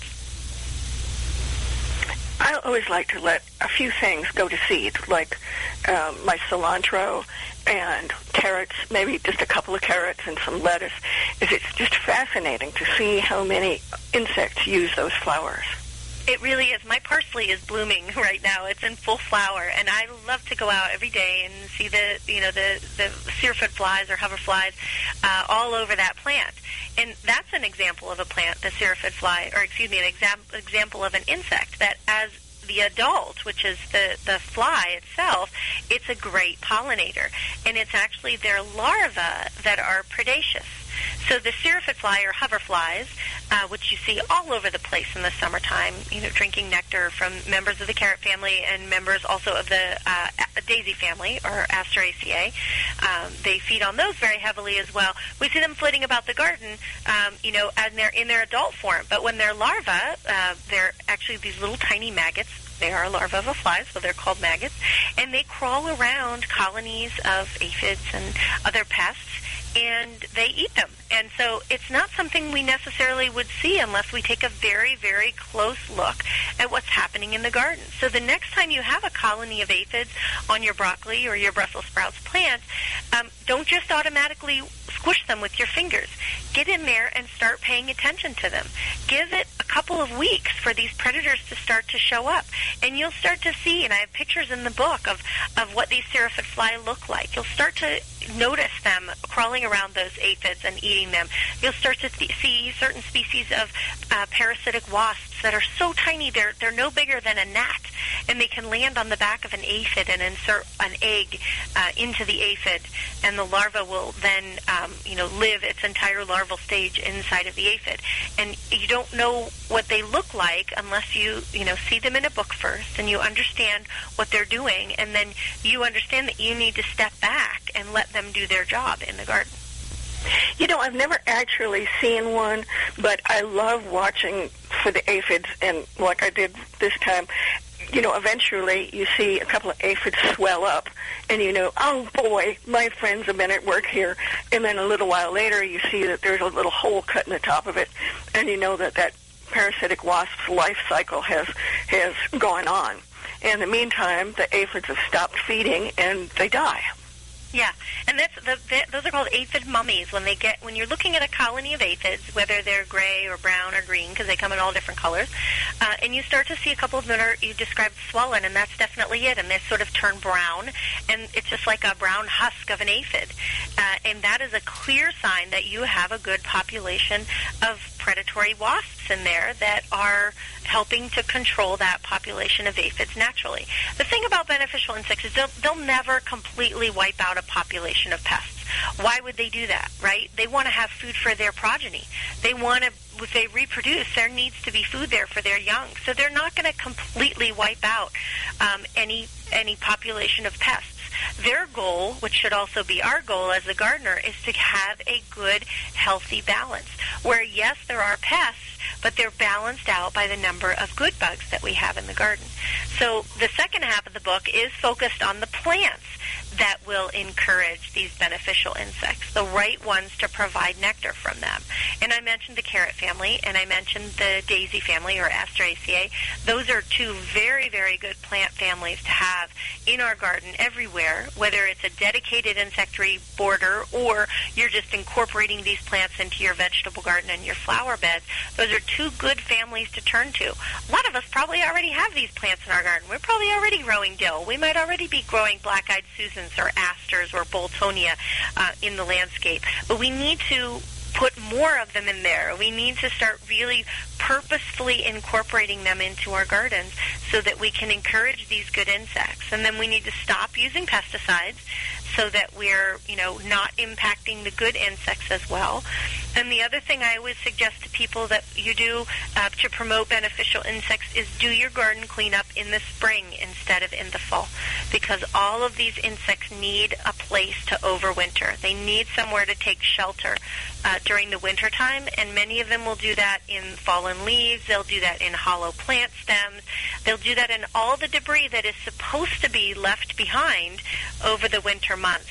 [SPEAKER 1] I always like to let a few things go to seed, like um, my cilantro and carrots, maybe just a couple of carrots and some lettuce. It's just fascinating to see how many insects use those flowers.
[SPEAKER 2] It really is. My parsley is blooming right now. It's in full flower, and I love to go out every day and see the you know the the syrphid flies or hoverflies uh, all over that plant. And that's an example of a plant, the syrphid fly, or excuse me, an exam- example of an insect that as the adult, which is the, the fly itself, it's a great pollinator. And it's actually their larvae that are predaceous. So the syrphid fly or hoverflies, uh, which you see all over the place in the summertime, you know, drinking nectar from members of the carrot family and members also of the uh, daisy family or Asteraceae. Um, they feed on those very heavily as well. We see them flitting about the garden, um, you know, and they're in their adult form. But when they're larvae, uh, they're actually these little tiny maggots they are larvae of a fly, so they're called maggots, and they crawl around colonies of aphids and other pests and they eat them. And so it's not something we necessarily would see unless we take a very, very close look at what's happening in the garden. So the next time you have a colony of aphids on your broccoli or your Brussels sprouts plant, um, don't just automatically squish them with your fingers. Get in there and start paying attention to them. Give it a couple of weeks for these predators to start to show up. And you'll start to see, and I have pictures in the book of, of what these syrphid fly look like. You'll start to notice them crawling around those aphids and eating them. You'll start to see certain species of uh, parasitic wasps that are so tiny they're they're no bigger than a gnat, and they can land on the back of an aphid and insert an egg uh, into the aphid, and the larva will then um, you know live its entire larval stage inside of the aphid, and you don't know what they look like unless you you know see them in a book first and you understand what they're doing, and then you understand that you need to step back and let them do their job in the garden.
[SPEAKER 1] You know, I've never actually seen one, but I love watching for the aphids, and like I did this time, you know, eventually you see a couple of aphids swell up, and you know, oh boy, my friends have been at work here. And then a little while later, you see that there's a little hole cut in the top of it, and you know that that parasitic wasp's life cycle has has gone on. In the meantime, the aphids have stopped feeding and they die.
[SPEAKER 2] Yeah, and that's the, the, those are called aphid mummies. When they get when you're looking at a colony of aphids, whether they're gray or brown or green, because they come in all different colors, uh, and you start to see a couple of them are you described swollen, and that's definitely it. And they sort of turn brown, and it's just like a brown husk of an aphid, uh, and that is a clear sign that you have a good population of predatory wasps in there that are helping to control that population of aphids naturally. The thing about beneficial insects is they'll, they'll never completely wipe out a population of pests. Why would they do that, right? They want to have food for their progeny. They want to, if they reproduce, there needs to be food there for their young. So they're not going to completely wipe out um, any any population of pests. Their goal, which should also be our goal as a gardener, is to have a good, healthy balance. Where, yes, there are pests, but they're balanced out by the number of good bugs that we have in the garden. So the second half of the book is focused on the plants that will encourage these beneficial insects, the right ones to provide nectar from them. And I mentioned the carrot family, and I mentioned the daisy family, or Asteraceae. Those are two very, very good plant families to have in our garden everywhere, whether it's a dedicated insectary border or you're just incorporating these plants into your vegetable garden and your flower beds. Those are two good families to turn to. A lot of us probably already have these plants in our garden. We're probably already growing dill. We might already be growing black-eyed Susans or asters or Boltonia uh, in the landscape. But we need to put more of them in there. We need to start really purposefully incorporating them into our gardens so that we can encourage these good insects. And then we need to stop using pesticides so that we're, you know, not impacting the good insects as well. And the other thing I always suggest to people that you do uh, to promote beneficial insects is do your garden cleanup in the spring instead of in the fall because all of these insects need a place to overwinter. They need somewhere to take shelter uh, during the winter time, and many of them will do that in fallen leaves. They'll do that in hollow plant stems. They'll do that in all the debris that is supposed to be left behind over the winter months.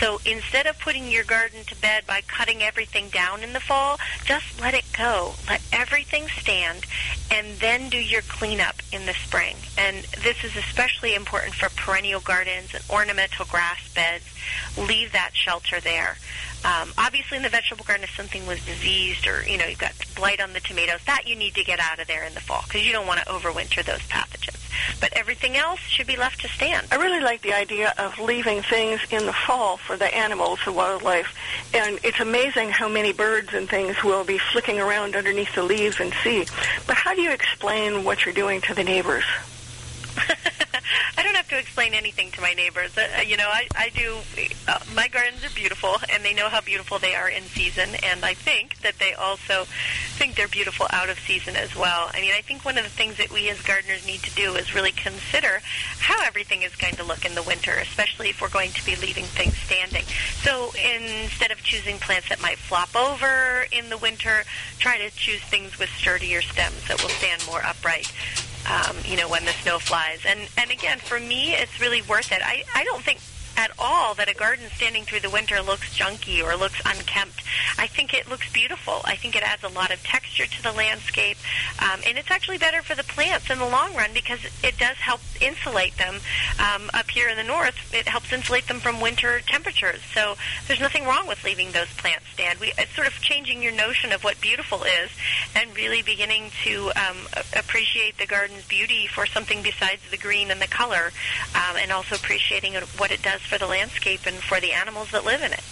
[SPEAKER 2] So instead of putting your garden to bed by cutting everything down in the fall, just let it go. Let everything stand and then do your cleanup in the spring. And this is especially important for perennial gardens and ornamental grass beds. Leave that shelter there. Um, obviously, in the vegetable garden, if something was diseased or you know you've got blight on the tomatoes, that you need to get out of there in the fall because you don't want to overwinter those pathogens. But everything else should be left to stand.
[SPEAKER 1] I really like the idea of leaving things in the fall for the animals, the wildlife, and it's amazing how many birds and things will be flicking around underneath the leaves and see. But how do you explain what you're doing to the neighbors?
[SPEAKER 2] To explain anything to my neighbors. Uh, you know, I, I do. Uh, my gardens are beautiful, and they know how beautiful they are in season. And I think that they also think they're beautiful out of season as well. I mean, I think one of the things that we as gardeners need to do is really consider how everything is going to look in the winter, especially if we're going to be leaving things standing. So instead of choosing plants that might flop over in the winter, try to choose things with sturdier stems that will stand more upright um, you know, when the snow flies. And and again, for me, it's really worth it. I I don't think at all that a garden standing through the winter looks junky or looks unkempt. I think it looks beautiful. I think it adds a lot of texture to the landscape, um, and it's actually better for the plants in the long run because it does help insulate them. Um, up here in the north, it helps insulate them from winter temperatures. So there's nothing wrong with leaving those plants stand. We, it's sort of changing your notion of what beautiful is and really beginning to um, appreciate the garden's beauty for something besides the green and the color, um, and also appreciating what it does for the landscape and for the animals that live in it.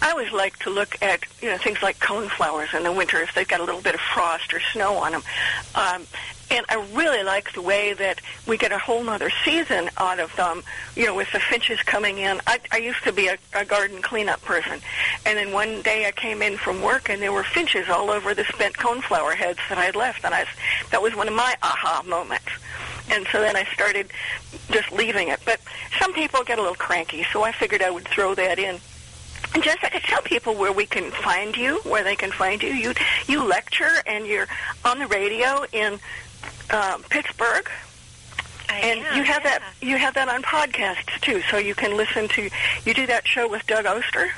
[SPEAKER 1] I always like to look at you know things like coneflowers in the winter if they've got a little bit of frost or snow on them. Um, and I really like the way that we get a whole nother season out of them, you know, with the finches coming in. I, I used to be a, a garden cleanup person, and then one day I came in from work and there were finches all over the spent coneflower heads that I had left, and I that was one of my aha moments. And so then I started just leaving it. But some people get a little cranky, so I figured I would throw that in. And Jessica, tell people where we can find you, where they can find you. You you lecture and you're on the radio in um, Pittsburgh.
[SPEAKER 2] I
[SPEAKER 1] and
[SPEAKER 2] am,
[SPEAKER 1] you have
[SPEAKER 2] yeah.
[SPEAKER 1] that you have that on podcasts too, so you can listen to. You do that show with Doug Oster.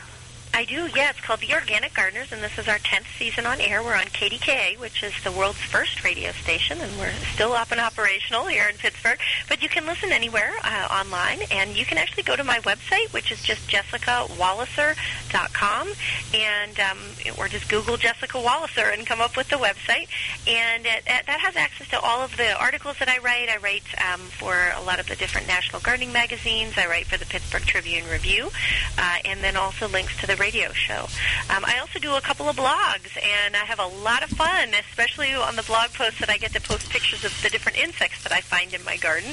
[SPEAKER 2] I do, yeah. It's called The Organic Gardeners, and this is our 10th season on air. We're on KDKA, which is the world's first radio station, and we're still up and operational here in Pittsburgh. But you can listen anywhere uh, online, and you can actually go to my website, which is just jessicawalliser.com, and um, or just Google Jessica Walliser and come up with the website. And it, it, that has access to all of the articles that I write. I write um, for a lot of the different national gardening magazines. I write for the Pittsburgh Tribune Review, uh, and then also links to the radio show. Um, I also do a couple of blogs, and I have a lot of fun, especially on the blog posts that I get to post pictures of the different insects that I find in my garden.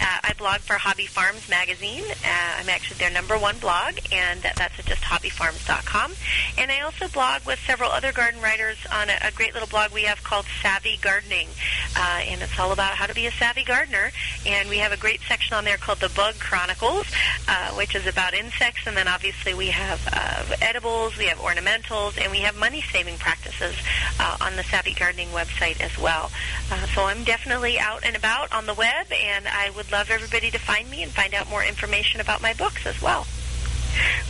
[SPEAKER 2] Uh, I blog for Hobby Farms magazine. Uh, I'm actually their number one blog, and that's at just hobbyfarms.com. And I also blog with several other garden writers on a, a great little blog we have called Savvy Gardening, uh, and it's all about how to be a savvy gardener. And we have a great section on there called the Bug Chronicles, uh, which is about insects, and then obviously we have uh, edibles, we have ornamentals, and we have money-saving practices uh, on the Savvy Gardening website as well. Uh, so I'm definitely out and about on the web, and I would love everybody to find me and find out more information about my books as well.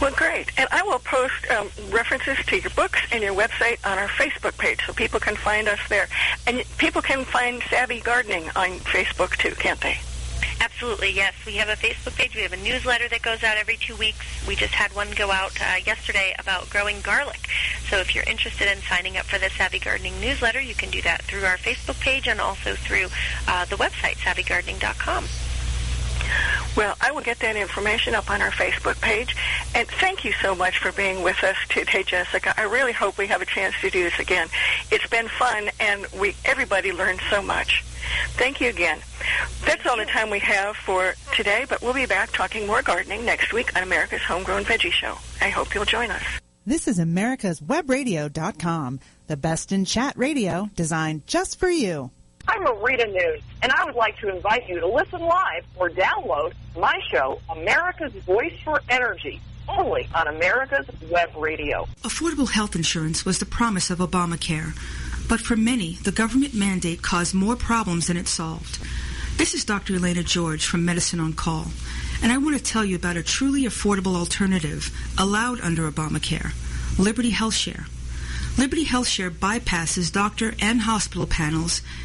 [SPEAKER 1] Well, great. And I will post um, references to your books and your website on our Facebook page so people can find us there. And people can find Savvy Gardening on Facebook too, can't they?
[SPEAKER 2] Absolutely, yes. We have a Facebook page. We have a newsletter that goes out every two weeks. We just had one go out uh, yesterday about growing garlic. So if you're interested in signing up for the Savvy Gardening newsletter, you can do that through our Facebook page and also through uh, the website, savvygardening.com.
[SPEAKER 1] Well, I will get that information up on our Facebook page. And thank you so much for being with us today, Jessica. I really hope we have a chance to do this again. It's been fun, and we everybody learned so much. Thank you again. That's all the time we have for today, but we'll be back talking more gardening next week on America's Homegrown Veggie Show. I hope you'll join us.
[SPEAKER 4] This is America's Webradio.com, the best in chat radio designed just for you.
[SPEAKER 7] I'm Marita Noon, and I would like to invite you to listen live or download my show, America's Voice for Energy, only on America's Web Radio.
[SPEAKER 3] Affordable health insurance was the promise of Obamacare, but for many, the government mandate caused more problems than it solved. This is Dr. Elena George from Medicine on Call, and I want to tell you about a truly affordable alternative allowed under Obamacare, Liberty HealthShare. Liberty HealthShare bypasses doctor and hospital panels,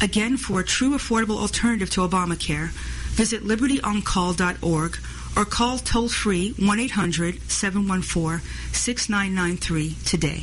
[SPEAKER 3] Again, for a true affordable alternative to Obamacare, visit libertyoncall.org or call toll free 1 800 714 6993 today.